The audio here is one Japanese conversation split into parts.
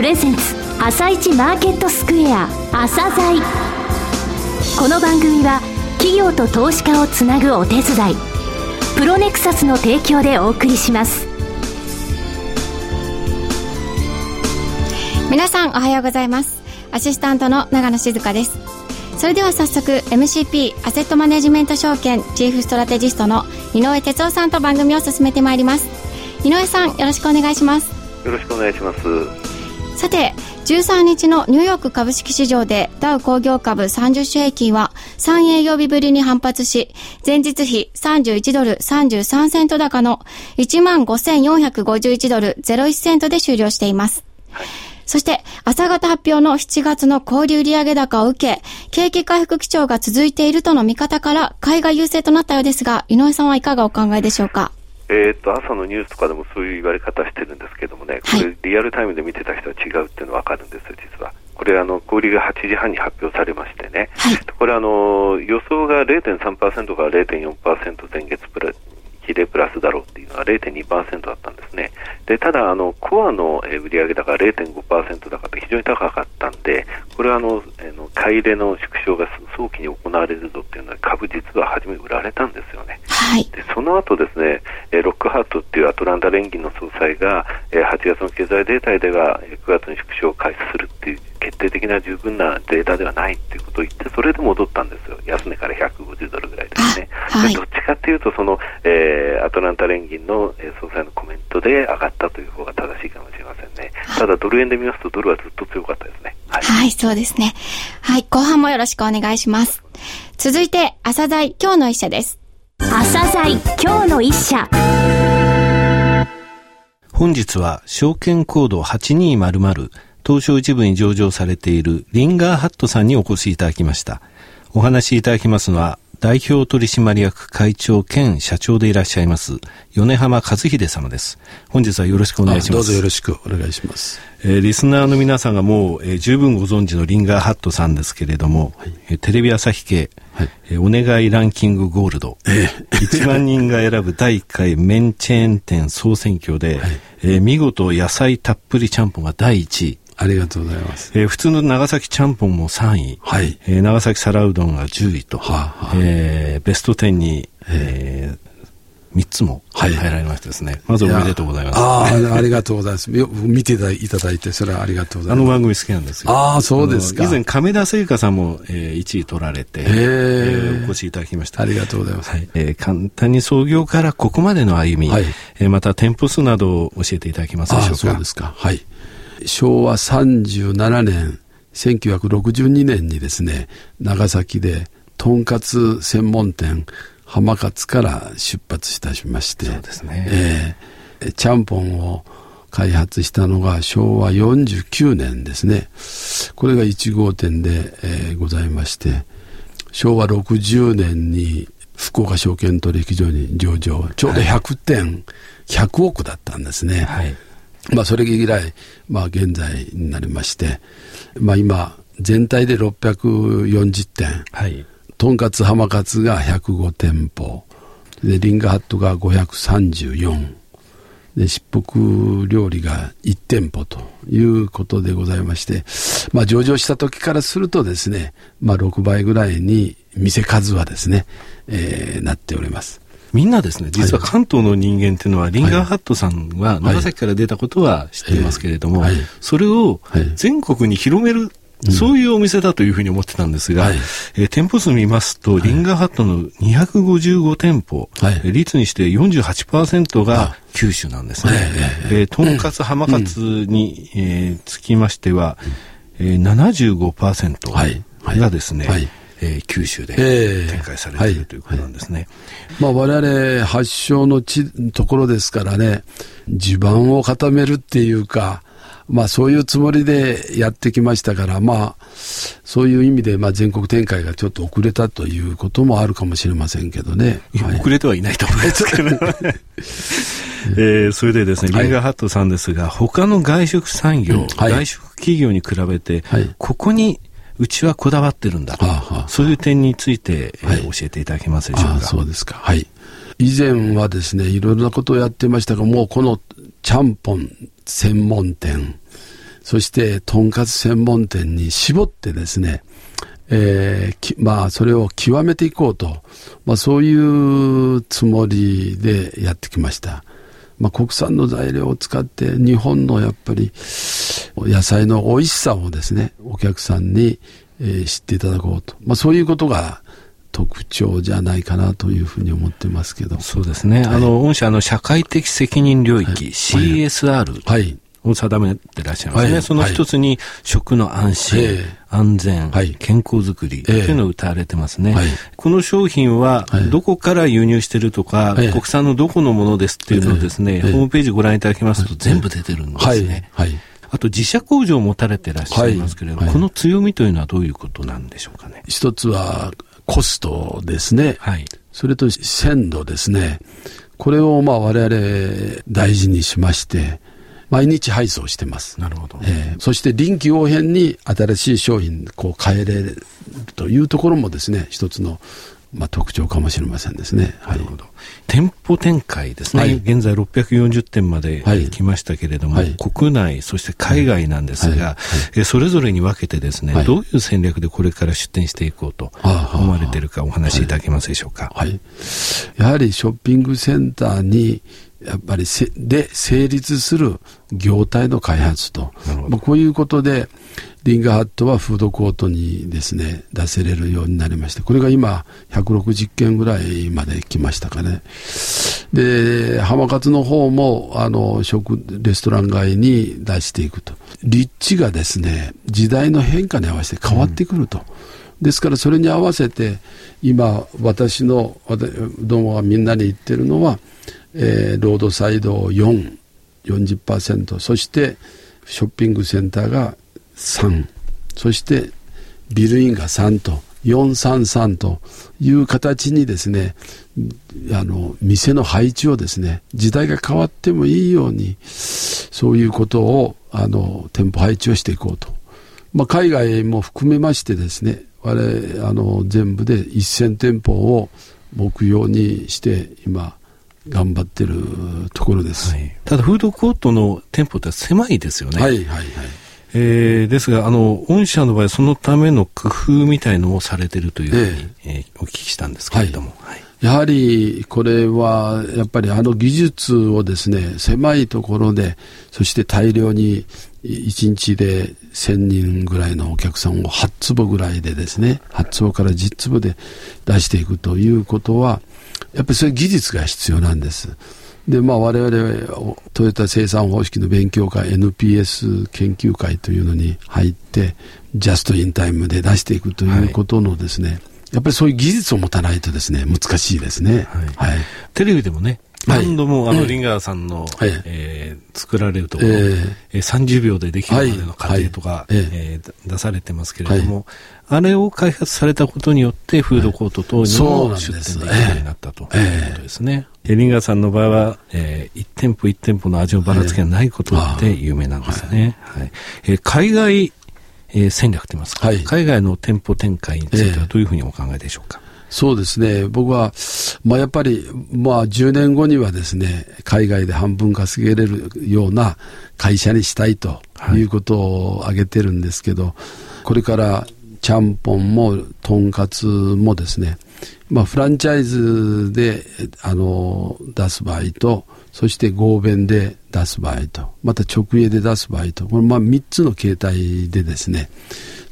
プレゼンツ朝一マーケットスクエア朝鮮この番組は企業と投資家をつなぐお手伝いプロネクサスの提供でお送りします。皆さんおはようございます。アシスタントの長野静香です。それでは早速 MCP アセットマネジメント証券チーフストラテジストの井上哲夫さんと番組を進めてまいります。井上さんよろしくお願いします。よろしくお願いしますさて13日のニューヨーク株式市場でダウ工業株30種平均は3営業日ぶりに反発し、前日比31ドル33セント高の15,451ドル01セントで終了しています。そして、朝方発表の7月の小売売上高を受け、景気回復基調が続いているとの見方から、買いが優勢となったようですが、井上さんはいかがお考えでしょうか？えーと、朝のニュースとかでもそういう言われ方してるんですけどもね、これ、リアルタイムで見てた人は違うっていうのは分かるんですよ、実は。これあの、小売が8時半に発表されましてね、はい、これあの、予想が0.3%から0.4%前月プラ比でプラスだろうっていうのは0.2%だったんですね。でただあの、コアの売上高が0.5%高って非常に高かったんで、これはあの買い入れの縮小が早期に行われるぞっていうのは株実は初め売られたんですよね。はい、でその後ですね、ロックハートっていうアトランタ連銀の総裁が8月の経済データでは9月に縮小を開始するっていう決定的な十分なデータではないっていうことを言ってそれで戻ったんですよ。安値から150ドルぐらいですね、はい、どっちかっていうとその、えー、アトランタ連銀の、え総裁のコメントで上がったという方が正しいかもしれませんね、ただドル円で見ますとドルはずっと強かったですね。はい、はい、そうですね。はい後半もよろしくお願いします。続いて朝鮮今日の一社です。朝鮮今日の一社。本日は証券コード8200東証一部に上場されているリンガーハットさんにお越しいただきました。お話しいただきますのは、代表取締役会長兼社長でいらっしゃいます、米浜和秀様です。本日はよろしくお願いします。どうぞよろしくお願いします。えー、リスナーの皆さんがもう、えー、十分ご存知のリンガーハットさんですけれども、はい、えー、テレビ朝日系、はいえー、お願いランキングゴールド、えー、1万人が選ぶ第1回メンチェーン店総選挙で、はい、えー、見事野菜たっぷりちゃんぽんが第1位、ありがとうございます。えー、普通の長崎ちゃんぽんも3位。はい。えー、長崎皿うどんが10位と。はあはあ、えー、ベスト10に、えー、3つも入られましてですね、はい、まずおめでとうございます。ああ、ありがとうございます。見ていただいて、それはありがとうございます。あの番組好きなんですよ。ああ、そうですか。以前、亀田製菓さんも、えー、1位取られて、えー、お越しいただきました。ありがとうございます。はい、えー、簡単に創業からここまでの歩み、はい、えー、また店舗数などを教えていただけますでしょうか。そうですか。はい。昭和37年、1962年にですね、長崎で、とんかつ専門店、浜勝から出発いたしまして、そうですね。えー、ちゃんぽんを開発したのが昭和49年ですね。これが1号店で、えー、ございまして、昭和60年に福岡証券取引所に上場、ちょうど100点、はい、100億だったんですね。はいまあ、それ以来、まあ、現在になりまして、まあ、今、全体で640店、はい、とんかつ浜かつが105店舗、で、リンガーハットが534、で、しっぽく料理が1店舗ということでございまして、まあ、上場した時からするとですね、まあ、6倍ぐらいに店数はですね、えー、なっております。みんなですね、実は関東の人間っていうのは、リンガーハットさんは長崎から出たことは知っていますけれども、それを全国に広めるそういうお店だというふうに思ってたんですが、はい、えー、店舗数見ますと、リンガーハットの255店舗、はい、率にして48%が九州なんですね。えー、とんかつ、浜かつに、えー、つきましては、えー、75%がですね、はいえー、九州で展開されている、ということなんですね。まあ、我々発祥の地、ところですからね、地盤を固めるっていうか、まあそういうつもりでやってきましたから、まあそういう意味でまあ全国展開がちょっと遅れたということもあるかもしれませんけどね。はい、遅れてはいないと思いますけど、えー、それでですね、リンガーハットさんですが、他の外食産業、はい、外食企業に比べて、はい、ここにうちはこだわってるんだと、そういう点について、はい、教えていただけますでしょうか？そうですか。はい。以前はですね、いろいろなことをやってましたが、もうこのちゃんぽん専門店、そしてとんかつ専門店に絞ってですね、えー、まあそれを極めていこうと、まあそういうつもりでやってきました。まあ、国産の材料を使って日本のやっぱり野菜の美味しさをですね、お客さんに、えー、知っていただこうと。まあ、そういうことが特徴じゃないかなというふうに思ってますけど。そうですね。はい、あの、御社の社会的責任領域、はい、CSR。はい。を定めてらっしゃいますね。はい、その一つに、食の安心、安全、はい、健康づくりというのを謳われてますね。はい、この商品は、どこから輸入してるとか、国産のどこのものですっていうのをですね、ホームページご覧いただきますと全部出てるんですね。あと自社工場を持たれてらっしゃいますけれども、この強みというのはどういうことなんでしょうかね？一つはコストですね。はい。それと鮮度ですね。これをまあ我々大事にしまして、毎日配送してます。なるほど。えー、そして臨機応変に新しい商品こう変えれるというところもですね、一つのまあ、特徴かもしれませんですね。なるほど。店舗展開ですね。はい、現在640店まで来ましたけれども、はい、国内、そして海外なんですが、はい、それぞれに分けてですね、どういう戦略でこれから出店していこうと思われているかお話しいただけますでしょうか？はい。やはりショッピングセンターにやっぱりせで成立する業態の開発と、まあ、こういうことでリンガーハットはフードコートにですね出せれるようになりましてこれが今160件ぐらいまで来ましたかね。で浜勝の方もあの食レストラン街に出していくと。立地がですね時代の変化に合わせて変わってくると、うん。ですからそれに合わせて今私のどうもがみんなに言ってるのはえー、ロードサイド4、40%、そしてショッピングセンターが3、そしてビルインが3と、433と。いう形にですね、あの、店の配置をですね、時代が変わってもいいように、そういうことを、あの、店舗配置をしていこうと。まあ、海外も含めましてですね、我々、あの、全部で1000店舗を目標にして、今、頑張ってるところです、はい、ただフードコートの店舗って狭いですよね。はいはいはい。えー、ですが、あの、御社の場合、そのための工夫みたいのをされてるというふうに、えー、えー、お聞きしたんですけれども。はい、はいやはりこれはやっぱりあの技術をですね狭いところでそして大量に1日で1000人ぐらいのお客さんを8坪ぐらいでですね8坪から10坪で出していくということはやっぱりそういう技術が必要なんです。で、まあ我々、トヨタ生産方式の勉強会、NPS 研究会というのに入って、ジャストインタイムで出していくということのですね、はい、やっぱりそういう技術を持たないとですね、難しいですね。はい。はい、テレビでもね、何度も、あの、リンガーさんの、はい、えー、作られるところ、えー、30秒でできるまでの過程とか、はい、えー、出されてますけれども、あれを開発されたことによって、フードコート等にも出店できるようになったということですね。えー、リンガーさんの場合は、えー、1店舗1店舗の味のばらつきがないことで有名なんですね。はい、えー、海外、えー、戦略といいますか、はい、海外の店舗展開についてはどういうふうにお考えでしょうか？そうですね。僕は、まあやっぱり、まあ10年後にはですね、海外で半分稼げれるような会社にしたいということを挙げてるんですけど、はい、これからちゃんぽんもとんかつもですね、まあフランチャイズで、あの、出す場合と、そして合弁で出す場合と、また直営で出す場合と、これまあ3つの形態でですね、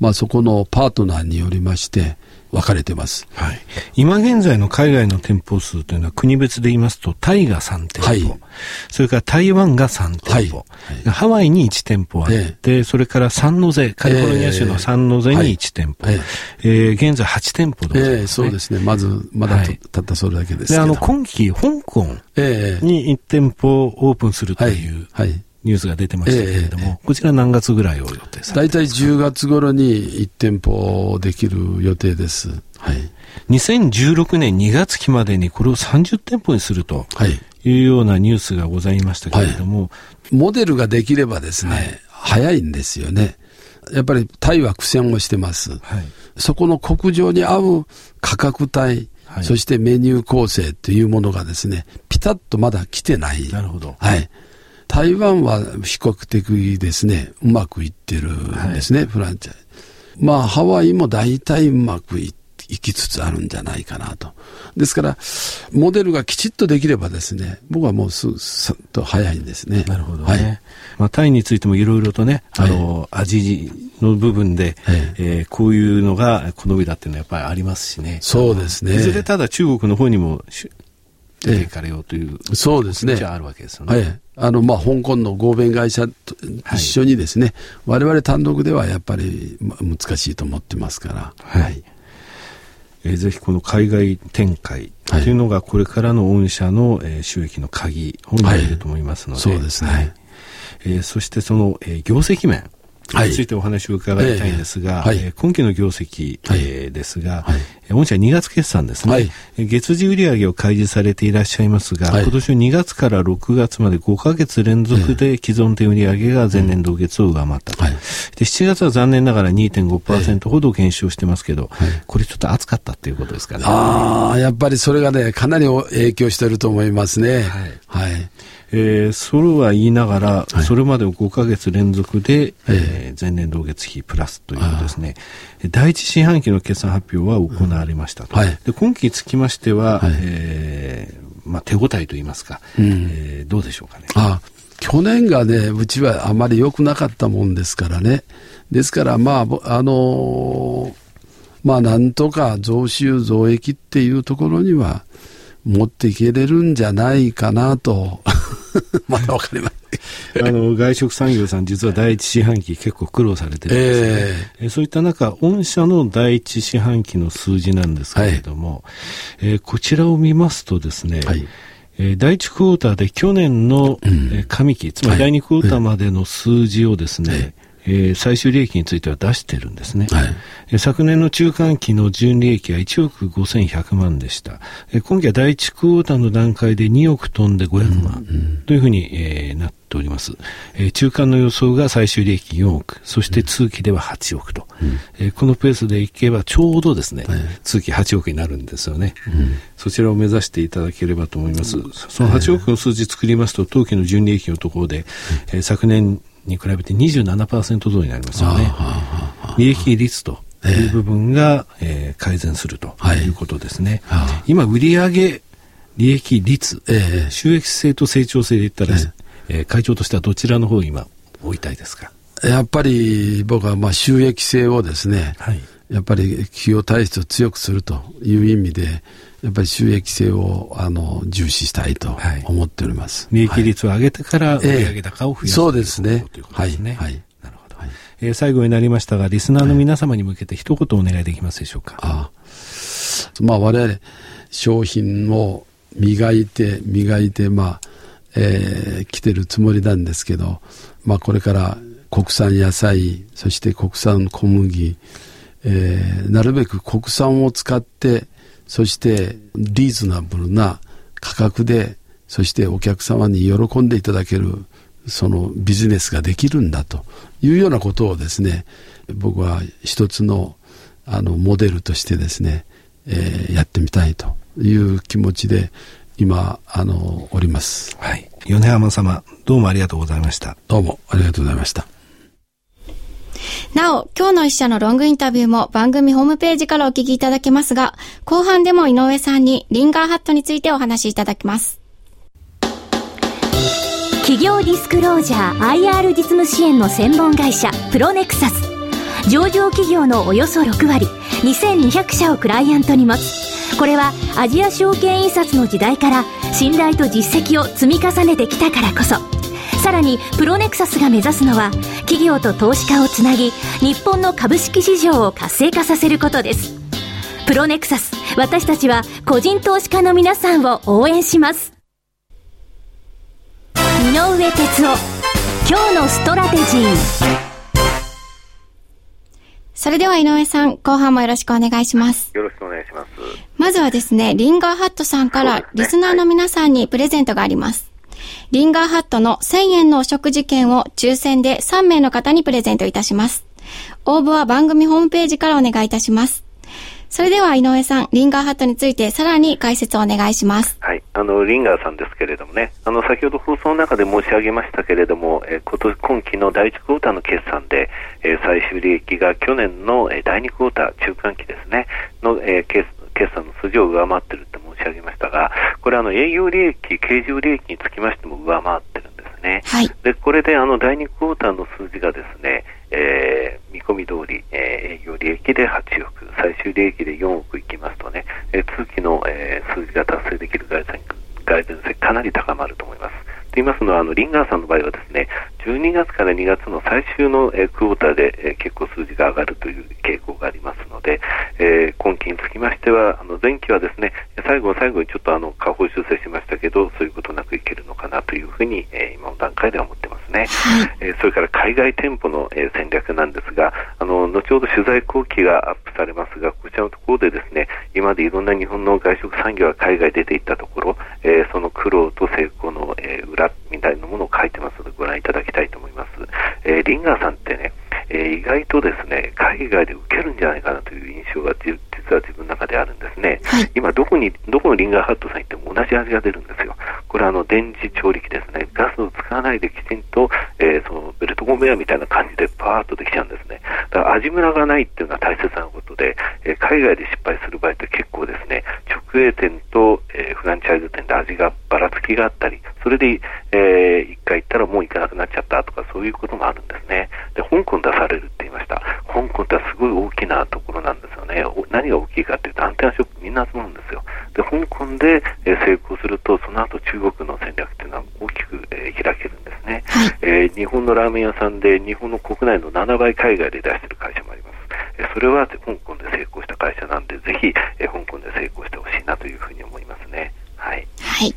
まあそこのパートナーによりまして、分かれてます。はい。今現在の海外の店舗数というのは国別で言いますと、タイが3店舗、はい、それから台湾が3店舗、はい。ハワイに1店舗あって、えー、それからサンノゼ、カリフォルニア州のサンノゼに1店舗、えー、えー、現在8店舗でございます、ね、えー、そうですね。まず、まだ、たったそれだけですけど。で、あの、今期、香港に1店舗オープンするという、はいニュースが出てましたけれども、えー、こちら何月ぐらいを予定されて大体10月頃に1店舗できる予定です。はい。2016年2月期までにこれを30店舗にするというようなニュースがございましたけれども、はい、モデルができればですね、はい、早いんですよね。やっぱりタイは苦戦をしてます。はい、そこの国情に合う価格帯、はい、そしてメニュー構成というものがですね、ピタッとまだ来てない。なるほど。はい。台湾は比較的ですね、うまくいってるんですね、はい、フランチャイズ。まあ、ハワイも大体うまくいきつつあるんじゃないかなと。ですから、モデルがきちっとできればですね、僕はもうすっと早いんですね。なるほど、ね、はい。まあ、タイについてもいろいろとね、あの、はい、味の部分で、はい、えー、こういうのが好みだっていうのはやっぱりありますしね。そうですね。いずれただ中国の方にも出ていかれようという、えー、そうですね。あるわけですよね。はい。あの、まあ、香港の合弁会社と一緒にですね、はい、我々単独ではやっぱり難しいと思ってますから。はい、はい。えー、ぜひこの海外展開というのがこれからの御社の、えー、収益の鍵を握ると思いますので、はい、そうですね、はい、えー、そしてその、えー、業績面についてお話を伺いたいんですが、はい、えー、今期の業績、はい、えー、ですが、はい、御社2月決算ですね、はい、月次売上を開示されていらっしゃいますが、はい、今年の2月から6月まで5か月連続で既存店売上が前年同月を上回ったと、はい、で7月は残念ながら2.5%ほど減少してますけど、はい、これちょっと暑かったっていうことですかね。ああ、やっぱりそれがね、かなり影響してると思いますね。はい。はいえー、それは言いながら、はい、それまで5か月連続で、えー、前年同月比プラスということですね。第一四半期の決算発表は行われましたと。はい、で今期につきましては、はい、えー、まあ、手応えといいますか、うん、えー、どうでしょうかね。あ去年がね、うちはあまり良くなかったもんですからね。ですから、まあ、あのー、まあ、なんとか増収増益っていうところには持っていけれるんじゃないかなと まだわかりません。あの、外食産業さん、実は第一四半期結構苦労されてるんですね。えー、そういった中、御社の第一四半期の数字なんですけれども、はい、えー、こちらを見ますとですね、はい。えー、第1クォーターで去年の、うん、えー、上期、つまり第2クォーターまでの数字をですね、はいえー、最終利益については出してるんですね。はい、えー、昨年の中間期の純利益は1億5100万でした。えー、今期は第1クォーターの段階で2億飛んで500万というふうに、えー、なっております。えー、中間の予想が最終利益4億、そして通期では8億と。うん、えー、このペースでいけばちょうどですね、はい、通期8億になるんですよね、うん。そちらを目指していただければと思います。その8億の数字作りますと、当期の純利益のところで、えー、昨年に比べて27%増になりますよね。利益率という部分が、えー、改善するとい。うことですね。はい、今、売上利益率、えー、収益性と成長性で言ったら、えー、会長としてはどちらの方を今置いたいですか？やっぱり僕はまあ収益性をですね、はい、やっぱり企業体質を強くするという意味で、やっぱり収益性をあの重視したいと思っております。利益率を上げてから売上高を増やす、えー、そうですね。ということですね。はい。はい、なるほど。はい、えー、最後になりましたが、リスナーの皆様に向けて一言お願いできますでしょうか？ああまあ我々商品を磨いて磨いてまあ、えー、来てるつもりなんですけど、まあこれから国産野菜、そして国産小麦、えー、なるべく国産を使ってそしてリーズナブルな価格で、そしてお客様に喜んでいただける、そのビジネスができるんだというようなことをですね、僕は一つのあのモデルとしてですね、えー、やってみたいという気持ちで今、あの、おります。はい。米浜様、どうもありがとうございました。どうもありがとうございました。なお、今日の一社のロングインタビューも番組ホームページからお聞きいただけますが、後半でも井上さんにリンガーハットについてお話しいただきます。企業ディスクロージャー IR 実務支援の専門会社プロネクサス。上場企業のおよそ6割2200社をクライアントに持つ。これはアジア証券印刷の時代から信頼と実績を積み重ねてきたからこそ。さらにプロネクサスが目指すのは企業と投資家をつなぎ日本の株式市場を活性化させることですプロネクサス私たちは個人投資家の皆さんを応援します井上哲夫今日のストラテジーそれでは井上さん、後半もよろしくお願いします。よろしくお願いします。まずはですね、リンガーハットさんからリスナーの皆さんにプレゼントがあります。リンガーハットの1000円のお食事券を抽選で3名の方にプレゼントいたします。応募は番組ホームページからお願いいたします。それでは井上さん、リンガーハットについてさらに解説をお願いします。はい。あの、リンガーさんですけれどもね、あの、先ほど放送の中で申し上げましたけれども、えー、今年、今期の第1クォーターの決算で、え、最終利益が去年の、え、第2クォーター、中間期ですね、の、えー、決決算の数字を上回ってるって申し上げましたが、これあの営業利益、経常利益につきましても上回ってるんですね。はい、で、これであの第2クォーターの数字がですね、えー、見込み通り、えー、営業利益で8億、最終利益で4億いきますとね、えー、通期の、えー、数字が達成できる概念性かなり高まると思います。と言いますのは、あのリンガーさんの場合はですね、12月から2月の最終の、えー、クォーターで、えー、結構数字が上がるという傾向がありますので、えー、今期につきましては、あの前期はですね、最後最後にちょっとあの下方修正しましたけど、そういうことなくいけるのかなというふうに、えー、今の段階では思ってますね。はい、えー、それから海外店舗の、えー、戦略なんですが、あの後ほど取材後期がアップされますが、こちらのところでですね、今までいろんな日本の外食産業が海外出ていったところ、えー、その苦労と成功の、えー、裏みたいなものを書いてますご覧いただきたいと思います。えー、リンガーさんってね、えー、意外とですね、海外で受けるんじゃないかなという印象が実は自分の中であるんですね。はい、今どこに、どこのリンガーハットさん行っても同じ味が出るんですよ。これはあの、電磁調理器ですね。ガスを使わないできちんと、えー、そのベルトコンベヤーみたいな感じでパーッとできちゃうんですね。だから味ムラがないっていうのは大切なことで、えー、海外で失敗する場合って結直営店と、えー、フランチャイズ店で味がばらつきがあったり、それで、えー、一回行ったらもう行かなくなっちゃったとか、そういうこともあるんですね。で、香港出されるって言いました。香港ってすごい大きなところなんですよね。何が大きいかっていうと、アンテナショップみんな集まるんですよ。で、香港で、えー、成功すると、その後中国の戦略っていうのは大きく、えー、開けるんですね。はい、えー、日本のラーメン屋さんで、日本の国内の7倍海外で出してる会社もあります。えそれは香港で成功した会社なんで、ぜひ、いなというふうに思いますね。はい。はい。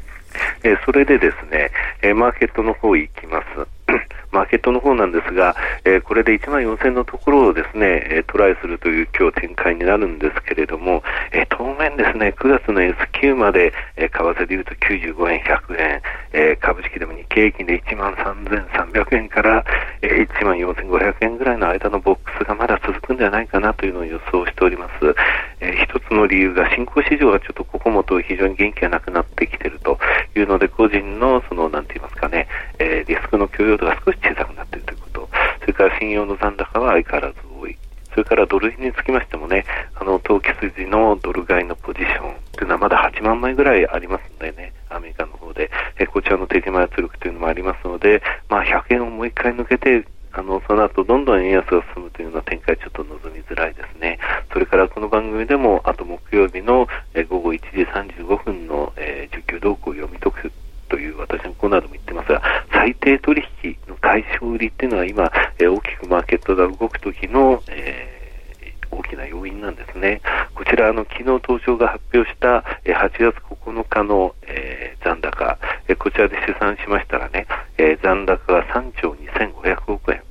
えそれでですね、えマーケットの方行きます。マーケットの方なんですが、えー、これで1万4000のところをですね、えー、トライするという今日展開になるんですけれども、えー、当面ですね、9月の S q まで、えー、為替でいうと95円、100円、えー、株式でも日経平均で1万3300円から、えー、1万4500円ぐらいの間のボックスがまだ続くんではないかなというのを予想しております。えー、一つの理由が新興市場がちょっとここもと非常に元気がなくなってきているというので、個人のその、なんて言いますかね、えー、リスクの許容度が少し小さくなっているということ、それから信用の残高は相変わらず多い。それからドルにつきましてもね、あの、投機筋のドル買いのポジションというのはまだ8万枚ぐらいありますんでね、アメリカの方で、えこちらの手締ま圧力というのもありますので、まあ、100円をもう一回抜けて、あの、その後どんどん円安が進むというような展開ちょっと望みづらいですね。それからこの番組でも、あと木曜日の、午後1時35分の、えー、需給動向を読み解くという私のコーナーでも言ってますが、最低取引の対象売りっていうのは今、えー、大きくマーケットが動くときの、えー、大きな要因なんですね。こちら、あの、昨日東証が発表した、8月9日の、えー、残高、えー、こちらで試算しましたらね、えー、残高が3兆2500億円。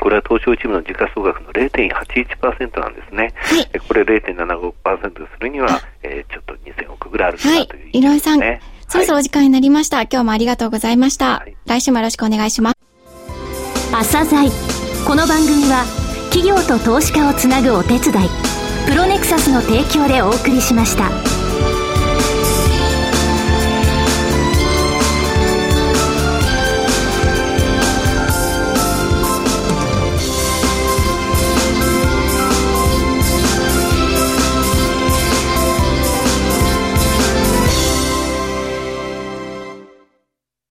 これは東証一部の時価総額の0.81%なんですね。はい、これ0.75%するには、えー、ちょっと2000億ぐらいあるかなという、ね、はい、井上さん、そろそろお時間になりました。今日もありがとうございました。はい、来週もよろしくお願いします。朝鮮この番組は企業と投資家をつなぐお手伝いプロネクサスの提供でお送りしました。